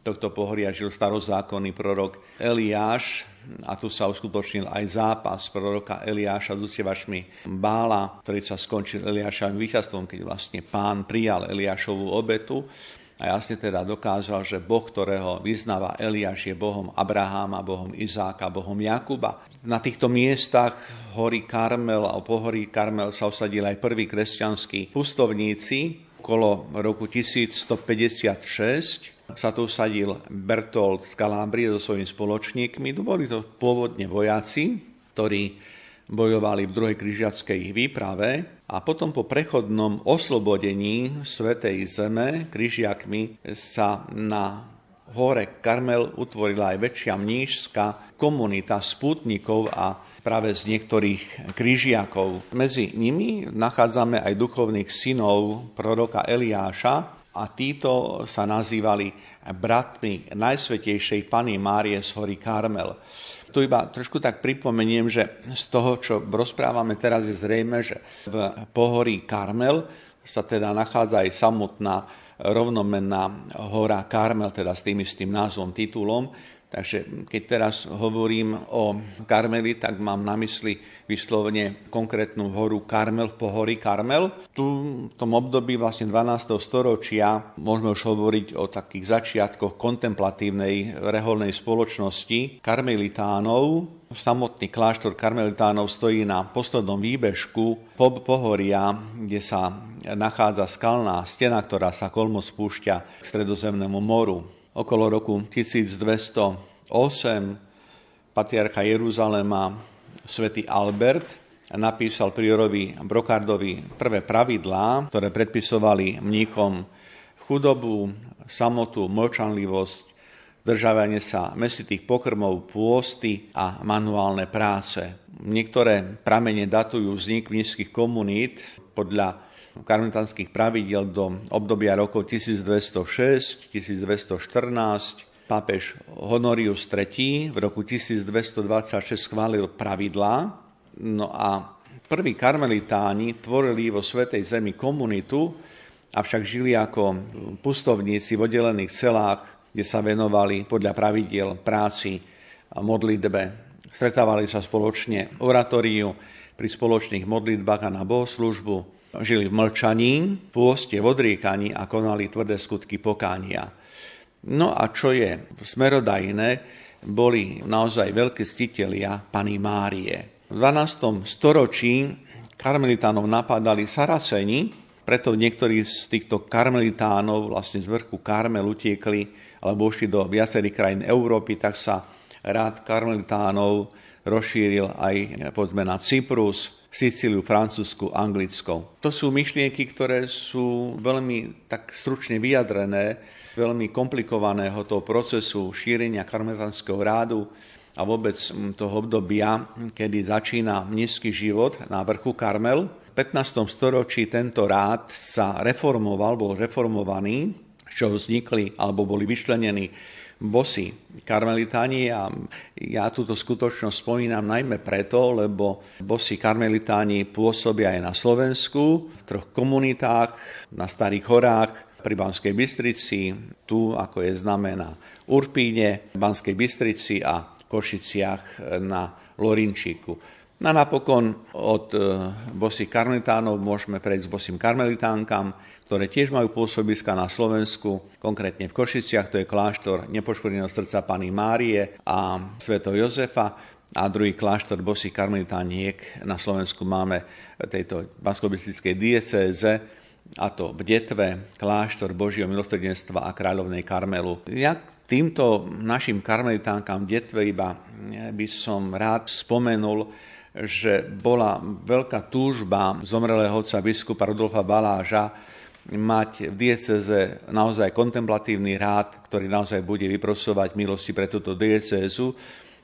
C: tohto pohoria žil starozákonný prorok Eliáš a tu sa uskutočnil aj zápas proroka Eliáša s uctievačmi Bála, ktorý sa skončil Eliášovým víťazstvom, keď vlastne pán prijal Eliášovú obetu a jasne teda dokázal, že Boh, ktorého vyznáva Eliáš, je Bohom Abraháma, Bohom Izáka, Bohom Jakuba. Na týchto miestach hory Karmel a pohorí Karmel sa osadili aj prví kresťanskí pustovníci. Okolo roku 1156 sa tu usadil Bertolt z Kalábrie so svojimi spoločníkmi. Boli to pôvodne vojaci, ktorí bojovali v druhej križiackej výprave a potom po prechodnom oslobodení Svetej Zeme križiakmi sa na hore Karmel utvorila aj väčšia mnížská komunita spútnikov a práve z niektorých križiakov. Medzi nimi nachádzame aj duchovných synov proroka Eliáša a títo sa nazývali bratmi Najsvetejšej Pany Márie z hory Karmel tu iba trošku tak pripomeniem, že z toho, čo rozprávame teraz, je zrejme, že v pohorí Karmel sa teda nachádza aj samotná rovnomenná hora Karmel, teda s tým istým názvom, titulom, Takže keď teraz hovorím o Karmeli, tak mám na mysli vyslovene konkrétnu horu Karmel v pohorí Karmel. Tu v tom období vlastne 12. storočia môžeme už hovoriť o takých začiatkoch kontemplatívnej reholnej spoločnosti karmelitánov, Samotný kláštor karmelitánov stojí na poslednom výbežku po pohoria, kde sa nachádza skalná stena, ktorá sa kolmo spúšťa k stredozemnému moru okolo roku 1208 patriarcha Jeruzalema svätý Albert napísal priorovi Brokardovi prvé pravidlá, ktoré predpisovali mníchom chudobu, samotu, mlčanlivosť, držávanie sa mesitých pokrmov, pôsty a manuálne práce. Niektoré pramene datujú vznik mnížských komunít podľa karmelitánskych pravidel do obdobia rokov 1206, 1214. Pápež Honorius III v roku 1226 schválil pravidlá, no a prví karmelitáni tvorili vo Svetej Zemi komunitu, avšak žili ako pustovníci v oddelených celách, kde sa venovali podľa pravidiel práci a modlitbe. Stretávali sa spoločne oratóriu pri spoločných modlitbách a na bohoslužbu žili v mlčaní, pôste, v odriekaní a konali tvrdé skutky pokánia. No a čo je smerodajné, boli naozaj veľké stitelia Pany Márie. V 12. storočí karmelitánov napádali Saraceni, preto niektorí z týchto karmelitánov vlastne z vrchu Karmel utiekli alebo ušli do viacerých krajín Európy, tak sa rád karmelitánov rozšíril aj povedzme na Cyprus, Sicíliu, Francúzsku, Anglicko. To sú myšlienky, ktoré sú veľmi tak stručne vyjadrené, veľmi komplikovaného toho procesu šírenia karmelitánskeho rádu a vôbec toho obdobia, kedy začína nízky život na vrchu Karmel. V 15. storočí tento rád sa reformoval, bol reformovaný, čo vznikli alebo boli vyčlenení bosí karmelitáni a ja túto skutočnosť spomínam najmä preto, lebo bosí karmelitáni pôsobia aj na Slovensku, v troch komunitách, na Starých horách, pri Banskej Bystrici, tu ako je znamená Urpíne, Banskej Bystrici a Košiciach na Lorinčíku. A napokon od e, bosých karmelitánov môžeme prejsť k bosým karmelitánkam, ktoré tiež majú pôsobiska na Slovensku, konkrétne v Košiciach, to je kláštor nepoškodeného srdca Pany Márie a Sveto Jozefa a druhý kláštor bosých karmelitániek na Slovensku máme tejto banskobistickej diecéze, a to v Detve, kláštor Božieho milosrdenstva a kráľovnej Karmelu. Ja týmto našim karmelitánkam v Detve iba by som rád spomenul, že bola veľká túžba zomrelého otca biskupa Rudolfa Baláža mať v dieceze naozaj kontemplatívny rád, ktorý naozaj bude vyprosovať milosti pre túto diecézu.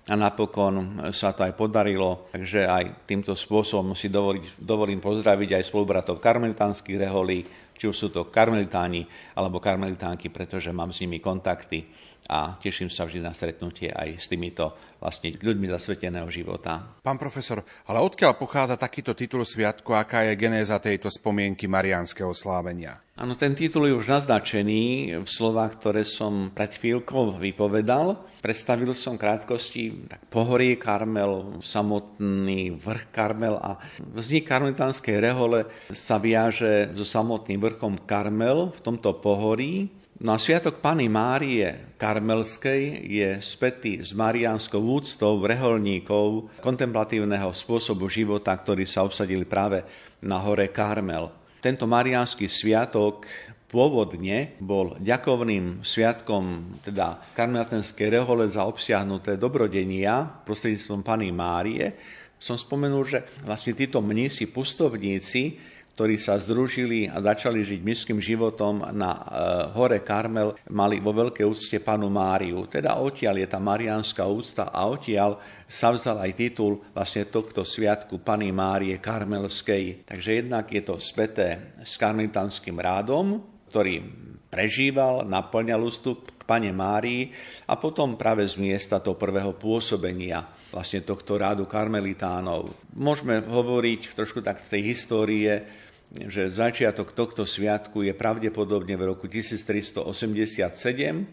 C: A napokon sa to aj podarilo, takže aj týmto spôsobom si dovolím, dovolím pozdraviť aj spolubratov karmelitánskych reholí, či už sú to karmelitáni alebo karmelitánky, pretože mám s nimi kontakty a teším sa vždy na stretnutie aj s týmito vlastne ľuďmi zasveteného života.
B: Pán profesor, ale odkiaľ pochádza takýto titul sviatku, aká je genéza tejto spomienky mariánskeho slávenia?
C: Áno, ten titul je už naznačený v slovách, ktoré som pred chvíľkou vypovedal. Predstavil som krátkosti tak pohorie Karmel, samotný vrch Karmel a vznik karmelitánskej rehole sa viaže so samotným vrchom Karmel v tomto pohorí No a sviatok Pany Márie Karmelskej je spätý s mariánskou úctou reholníkov kontemplatívneho spôsobu života, ktorí sa obsadili práve na hore Karmel. Tento mariánsky sviatok pôvodne bol ďakovným sviatkom teda karmelatenskej rehole za obsiahnuté dobrodenia prostredníctvom Pany Márie. Som spomenul, že vlastne títo mnísi, pustovníci ktorí sa združili a začali žiť myským životom na e, hore Karmel, mali vo veľkej úcte panu Máriu. Teda odtiaľ je tá mariánska úcta a odtiaľ sa vzal aj titul vlastne tohto sviatku Pany Márie Karmelskej. Takže jednak je to späté s karmelitánskym rádom, ktorý prežíval, naplňal ústup k Pane Márii a potom práve z miesta toho prvého pôsobenia vlastne tohto rádu karmelitánov. Môžeme hovoriť trošku tak z tej histórie že začiatok tohto sviatku je pravdepodobne v roku 1387.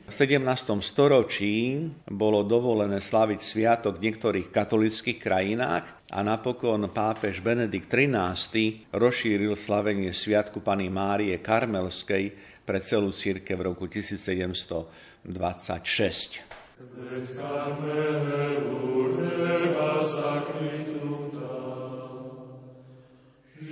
C: V 17. storočí bolo dovolené slaviť sviatok v niektorých katolických krajinách a napokon pápež Benedikt XIII rozšíril slavenie sviatku Pany Márie Karmelskej pre celú církev v roku 1726. Ved Carmelu reba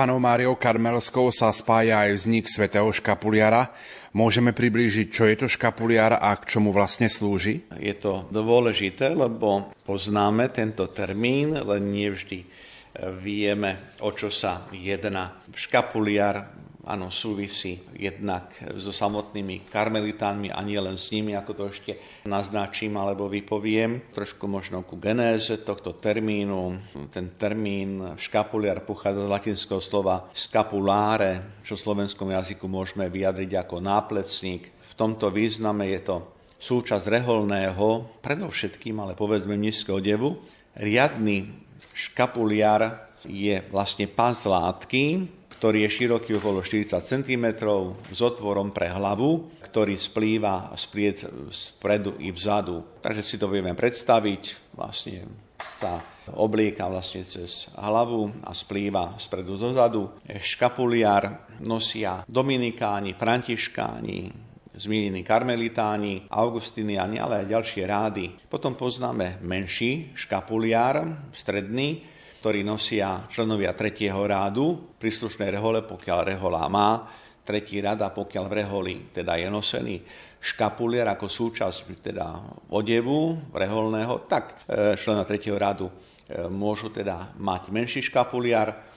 B: panou Máriou Karmelskou sa spája aj vznik svätého škapuliara. Môžeme priblížiť, čo je to škapuliar a k čomu vlastne slúži?
C: Je to dôležité, lebo poznáme tento termín, len nevždy vieme, o čo sa jedná. Škapuliar áno, súvisí jednak so samotnými karmelitánmi a nie len s nimi, ako to ešte naznačím alebo vypoviem. Trošku možno ku genéze tohto termínu. Ten termín škapuliar pochádza z latinského slova scapuláre, čo v slovenskom jazyku môžeme vyjadriť ako náplecník. V tomto význame je to súčasť reholného, predovšetkým, ale povedzme nízkeho devu. Riadny škapuliar je vlastne pás látky, ktorý je široký okolo 40 cm s otvorom pre hlavu, ktorý splýva spliec spredu i vzadu. Takže si to vieme predstaviť, vlastne sa oblieka vlastne cez hlavu a splýva spredu zozadu. Škapuliar nosia dominikáni, františkáni, zmienení karmelitáni, augustiniani, ale aj ďalšie rády. Potom poznáme menší škapuliar, stredný, ktorý nosia členovia tretieho rádu, príslušnej rehole, pokiaľ rehola má, tretí rad pokiaľ v reholi teda je nosený škapulier ako súčasť teda odevu reholného, tak e, členovia tretieho radu e, môžu teda mať menší škapuliar,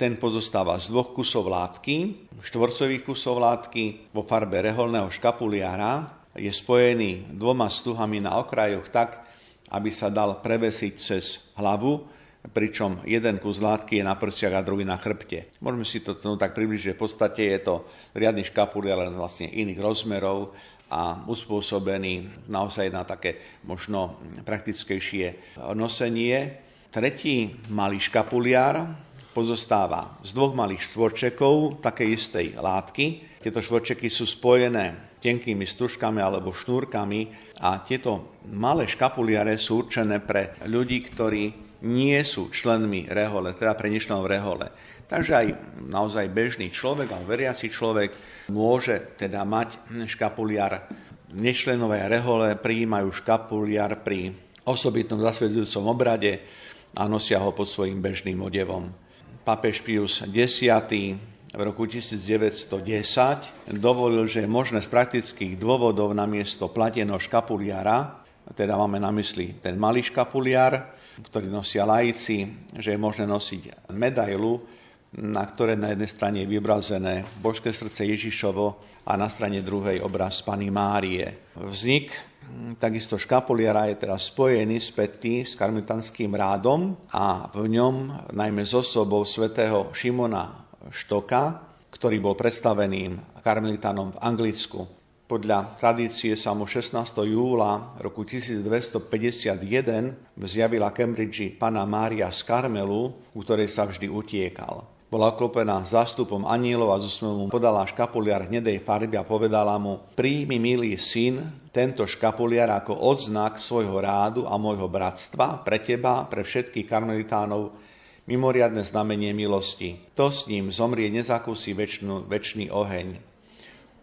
C: ten pozostáva z dvoch kusov látky, štvorcových kusov látky. Vo farbe reholného škapuliara, je spojený dvoma stuhami na okrajoch tak, aby sa dal prevesiť cez hlavu pričom jeden kus látky je na prstiach a druhý na chrbte. Môžeme si to no, tak približiť, v podstate je to riadny škapul, ale vlastne iných rozmerov a uspôsobený naozaj na také možno praktickejšie nosenie. Tretí malý škapuliar pozostáva z dvoch malých štvorčekov takej istej látky. Tieto štvorčeky sú spojené tenkými stužkami alebo šnúrkami a tieto malé škapuliare sú určené pre ľudí, ktorí nie sú členmi rehole, teda pre ničlenov rehole. Takže aj naozaj bežný človek alebo veriaci človek môže teda mať škapuliar. Nečlenové rehole prijímajú škapuliar pri osobitnom zasvedujúcom obrade a nosia ho pod svojim bežným odevom. Papež Pius X v roku 1910 dovolil, že je možné z praktických dôvodov namiesto plateného škapuliara, teda máme na mysli ten malý škapuliar, ktorý nosia laici, že je možné nosiť medailu, na ktoré na jednej strane je vybrazené božské srdce Ježišovo a na strane druhej obraz Pany Márie. Vznik takisto škapuliara je teraz spojený spätý s karmitanským rádom a v ňom najmä s osobou svätého Šimona Štoka, ktorý bol predstaveným karmelitanom v Anglicku. Podľa tradície sa mu 16. júla roku 1251 zjavila Cambridge pana Mária z Karmelu, u ktorej sa vždy utiekal. Bola oklopená zástupom anielov a zo mu podala škapuliar hnedej farby a povedala mu príjmi, milý syn, tento škapuliar ako odznak svojho rádu a môjho bratstva pre teba, pre všetkých karmelitánov, mimoriadne znamenie milosti. To s ním zomrie nezakusí väčšinu, väčší oheň.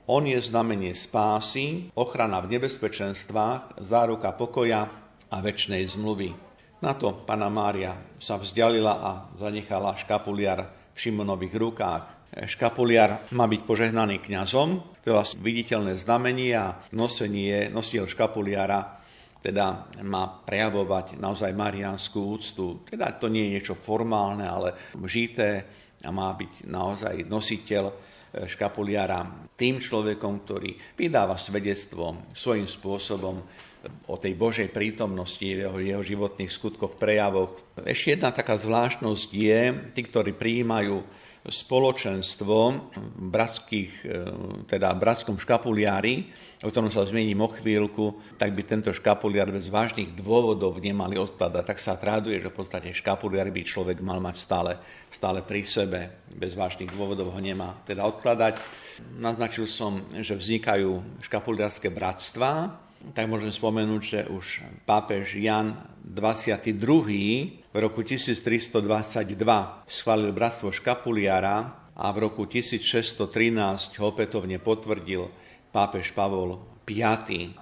C: On je znamenie spásy, ochrana v nebezpečenstvách, záruka pokoja a väčšnej zmluvy. Na to pana Mária sa vzdialila a zanechala škapuliar v Šimonových rukách. Škapuliar má byť požehnaný kňazom, to je vlastne viditeľné znamenie a nosenie, nosiel škapuliara teda má prejavovať naozaj marianskú úctu. Teda to nie je niečo formálne, ale žité a má byť naozaj nositeľ škapuliara tým človekom, ktorý vydáva svedectvo svojím spôsobom o tej Božej prítomnosti v jeho, jeho životných skutkoch, prejavoch. Ešte jedna taká zvláštnosť je, tí, ktorí prijímajú spoločenstvo bratských, e, teda bratskom škapuliári, o ktorom sa zmiením o chvíľku, tak by tento škapuliar bez vážnych dôvodov nemali odkladať. Tak sa traduje, že v podstate škapuliar by človek mal mať stále, stále pri sebe. Bez vážnych dôvodov ho nemá teda odkladať. Naznačil som, že vznikajú škapuliarské bratstva, tak môžem spomenúť, že už pápež Jan 22. v roku 1322 schválil bratstvo Škapuliara a v roku 1613 ho opätovne potvrdil pápež Pavol V.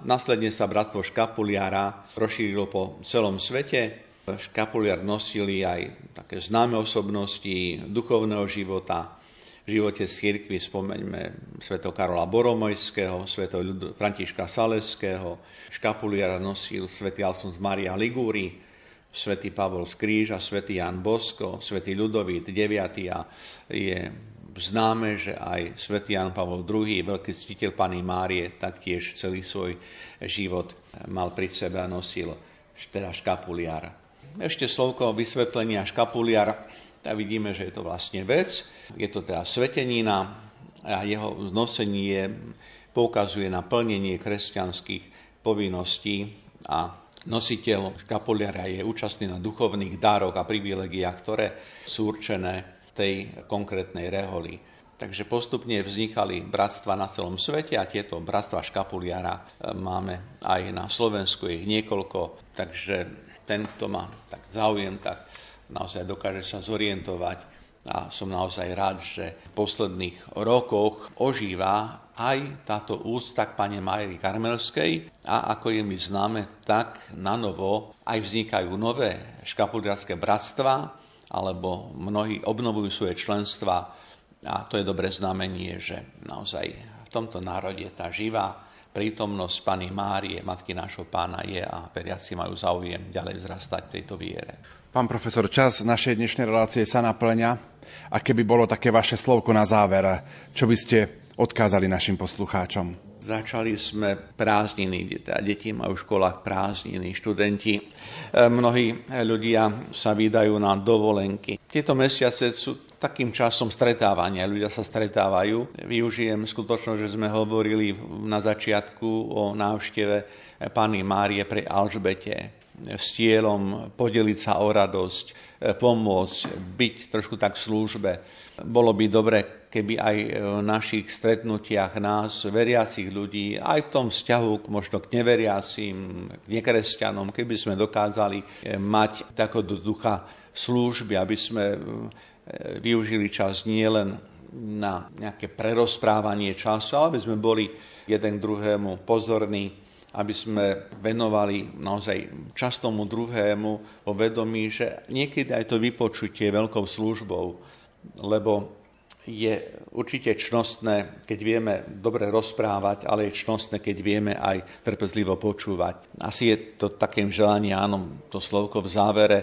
C: Následne sa bratstvo Škapuliara rozšírilo po celom svete. Škapuliar nosili aj také známe osobnosti duchovného života, v živote cirkvi spomeňme sveto Karola Boromojského, sveto Františka Saleského, škapuliara nosil svätý Alfons Maria Ligúri, svätý Pavol z Kríža, svätý Jan Bosko, svätý Ľudovít IX a je známe, že aj svätý Jan Pavol II, veľký ctiteľ Pany Márie, taktiež celý svoj život mal pri sebe a nosil teda škapuliara. Ešte slovko vysvetlenia škapuliar tak vidíme, že je to vlastne vec. Je to teda svetenina a jeho znosenie poukazuje na plnenie kresťanských povinností a nositeľ škapuliara je účastný na duchovných dároch a privilegiách, ktoré sú určené tej konkrétnej reholi. Takže postupne vznikali bratstva na celom svete a tieto bratstva škapuliara e, máme aj na Slovensku, ich niekoľko, takže tento má tak záujem, tak naozaj dokáže sa zorientovať. A som naozaj rád, že v posledných rokoch ožíva aj táto úcta k pane Majri Karmelskej. A ako je mi známe, tak na novo aj vznikajú nové škapuliarské bratstva, alebo mnohí obnovujú svoje členstva. A to je dobré znamenie, že naozaj v tomto národe tá živá prítomnosť Pany Márie, Matky nášho pána je a veriaci majú záujem ďalej vzrastať tejto viere.
B: Pán profesor, čas našej dnešnej relácie sa naplňa. A keby bolo také vaše slovko na záver, čo by ste odkázali našim poslucháčom?
C: Začali sme prázdniny, teda deti majú v školách prázdniny, študenti. E, mnohí ľudia sa vydajú na dovolenky. Tieto mesiace sú takým časom stretávania. Ľudia sa stretávajú. Využijem skutočnosť, že sme hovorili na začiatku o návšteve Pany Márie pre Alžbete s cieľom podeliť sa o radosť, e, pomôcť, byť trošku tak v službe. Bolo by dobre, keby aj v našich stretnutiach nás, veriacich ľudí, aj v tom vzťahu k možno k neveriacim, k nekresťanom, keby sme dokázali e, mať takého ducha služby, aby sme e, využili čas nielen na nejaké prerozprávanie času, ale aby sme boli jeden druhému pozorní, aby sme venovali naozaj čas tomu druhému o vedomí, že niekedy aj to vypočutie je veľkou službou, lebo je určite čnostné, keď vieme dobre rozprávať, ale je čnostné, keď vieme aj trpezlivo počúvať. Asi je to takým želaním, áno, to slovko v závere,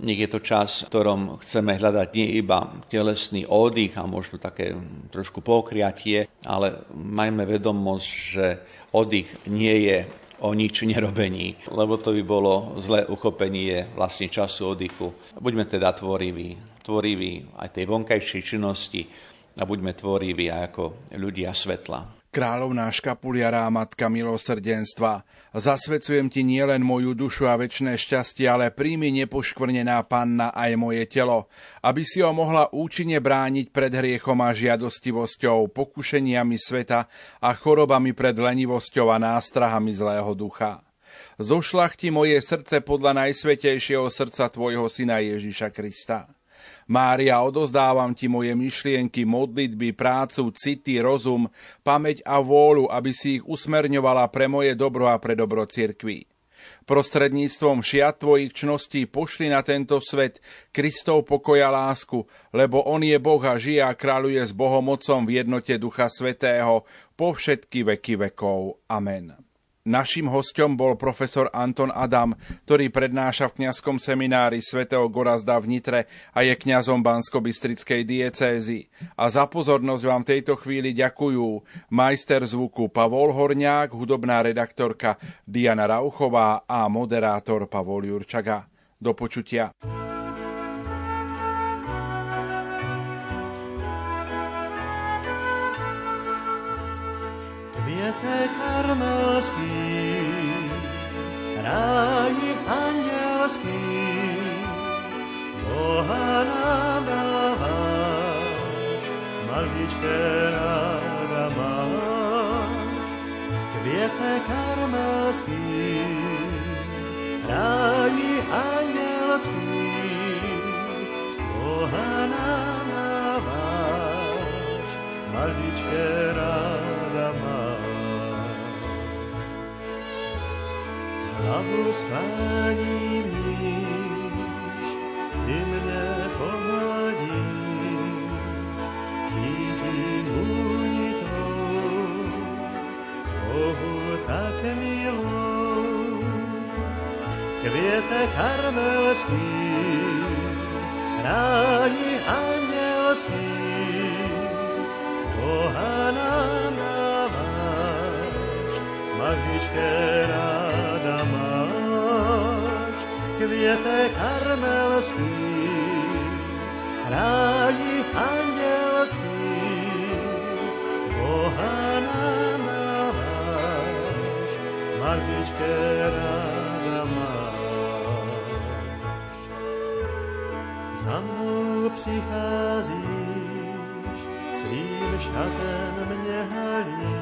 C: nech je to čas, v ktorom chceme hľadať nie iba telesný oddych a možno také trošku pokriatie, ale majme vedomosť, že oddych nie je o nič nerobení, lebo to by bolo zlé uchopenie vlastne času oddychu. Buďme teda tvoriví, tvoriví aj tej vonkajšej činnosti a buďme tvoriví aj ako ľudia svetla.
B: Kráľovná škapuliará Matka milosrdenstva, zasvecujem Ti nielen moju dušu a väčšie šťastie, ale príjmi nepoškvrnená Panna aj moje telo, aby si ho mohla účinne brániť pred hriechom a žiadostivosťou, pokušeniami sveta a chorobami pred lenivosťou a nástrahami zlého ducha. Zošlachti moje srdce podľa najsvetejšieho srdca Tvojho Syna Ježiša Krista Mária, odozdávam ti moje myšlienky, modlitby, prácu, city, rozum, pamäť a vôľu, aby si ich usmerňovala pre moje dobro a pre dobro cirkví. Prostredníctvom šiat tvojich čností pošli na tento svet Kristov pokoja lásku, lebo On je Boh a žije a kráľuje s Bohom v jednote Ducha Svetého po všetky veky vekov. Amen. Naším hostom bol profesor Anton Adam, ktorý prednáša v kňazskom seminári svätého Gorazda v Nitre a je kňazom Bansko-Bystrickej diecézy. A za pozornosť vám tejto chvíli ďakujú majster zvuku Pavol Horňák, hudobná redaktorka Diana Rauchová a moderátor Pavol Jurčaga. Do počutia.
A: Ráji andělský, Boha nám dáváš, maličké ráda máš. Květe karmelský, ráji andělský, Boha nám dáváš, maličké ráda hlavu skláním níž, ty mne pohladíš, cítím úni tvou, Bohu tak milou. Květe karmelský, ráni andělský, Boha nám dáváš, maličké ráda květe karmelský, ráji andělský, Boha nám dáváš, maličké ráda máš. Za mnou přicházíš, svým šatem mě halíš,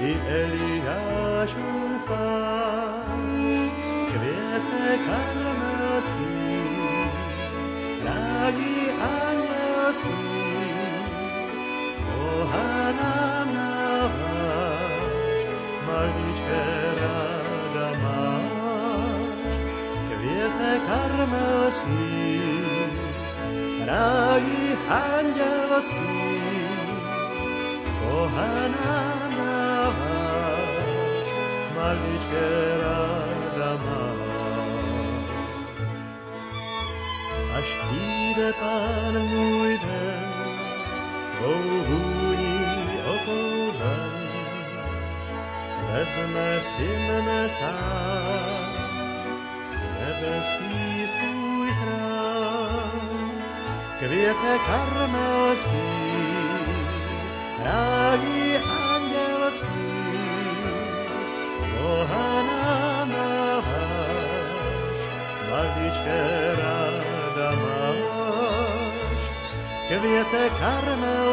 A: i Eliášův páš, květe karmelský, rádi andělský, Boha nám dáváš, maličké ráda máš, květe karmelský, ráji andělský, maličké ráda máš. Až přijde pán můj den, tvou hůní okouřený, vezme si mne sám, nebeský svůj chrám, květe karmelský, květe karmelský,